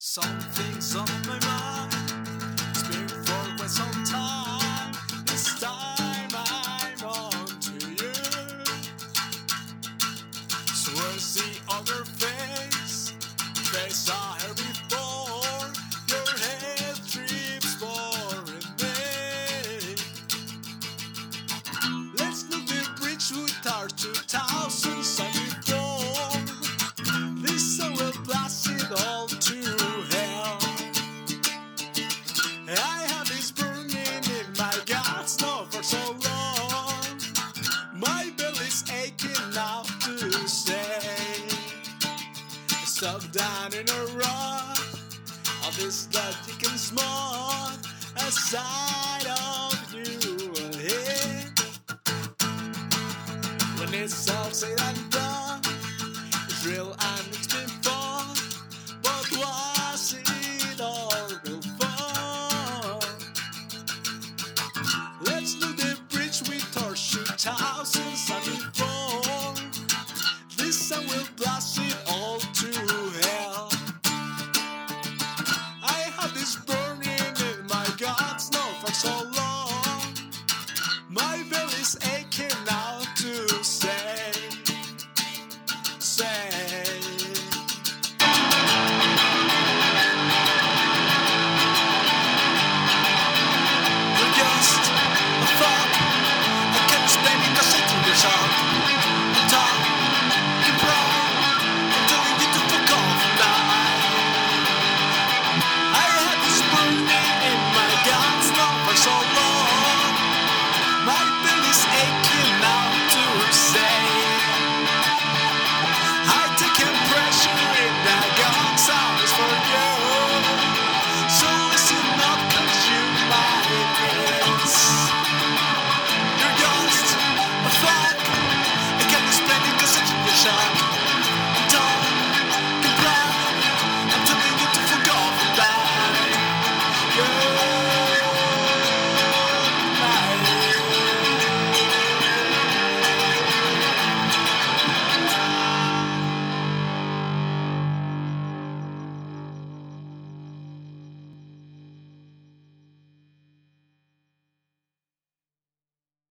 Something's on my mind. It's been for quite some time. This time I'm on to you. So where's the other face? Face I heard before. Your head trips boring me. Let's look the bridge with our two 2074. yourself down in a rut. All this blood you can smell aside of you ahead. When it's all said and done, it's real and it's been fun. But was it all real fun? Let's do the bridge with horseshoe thousands.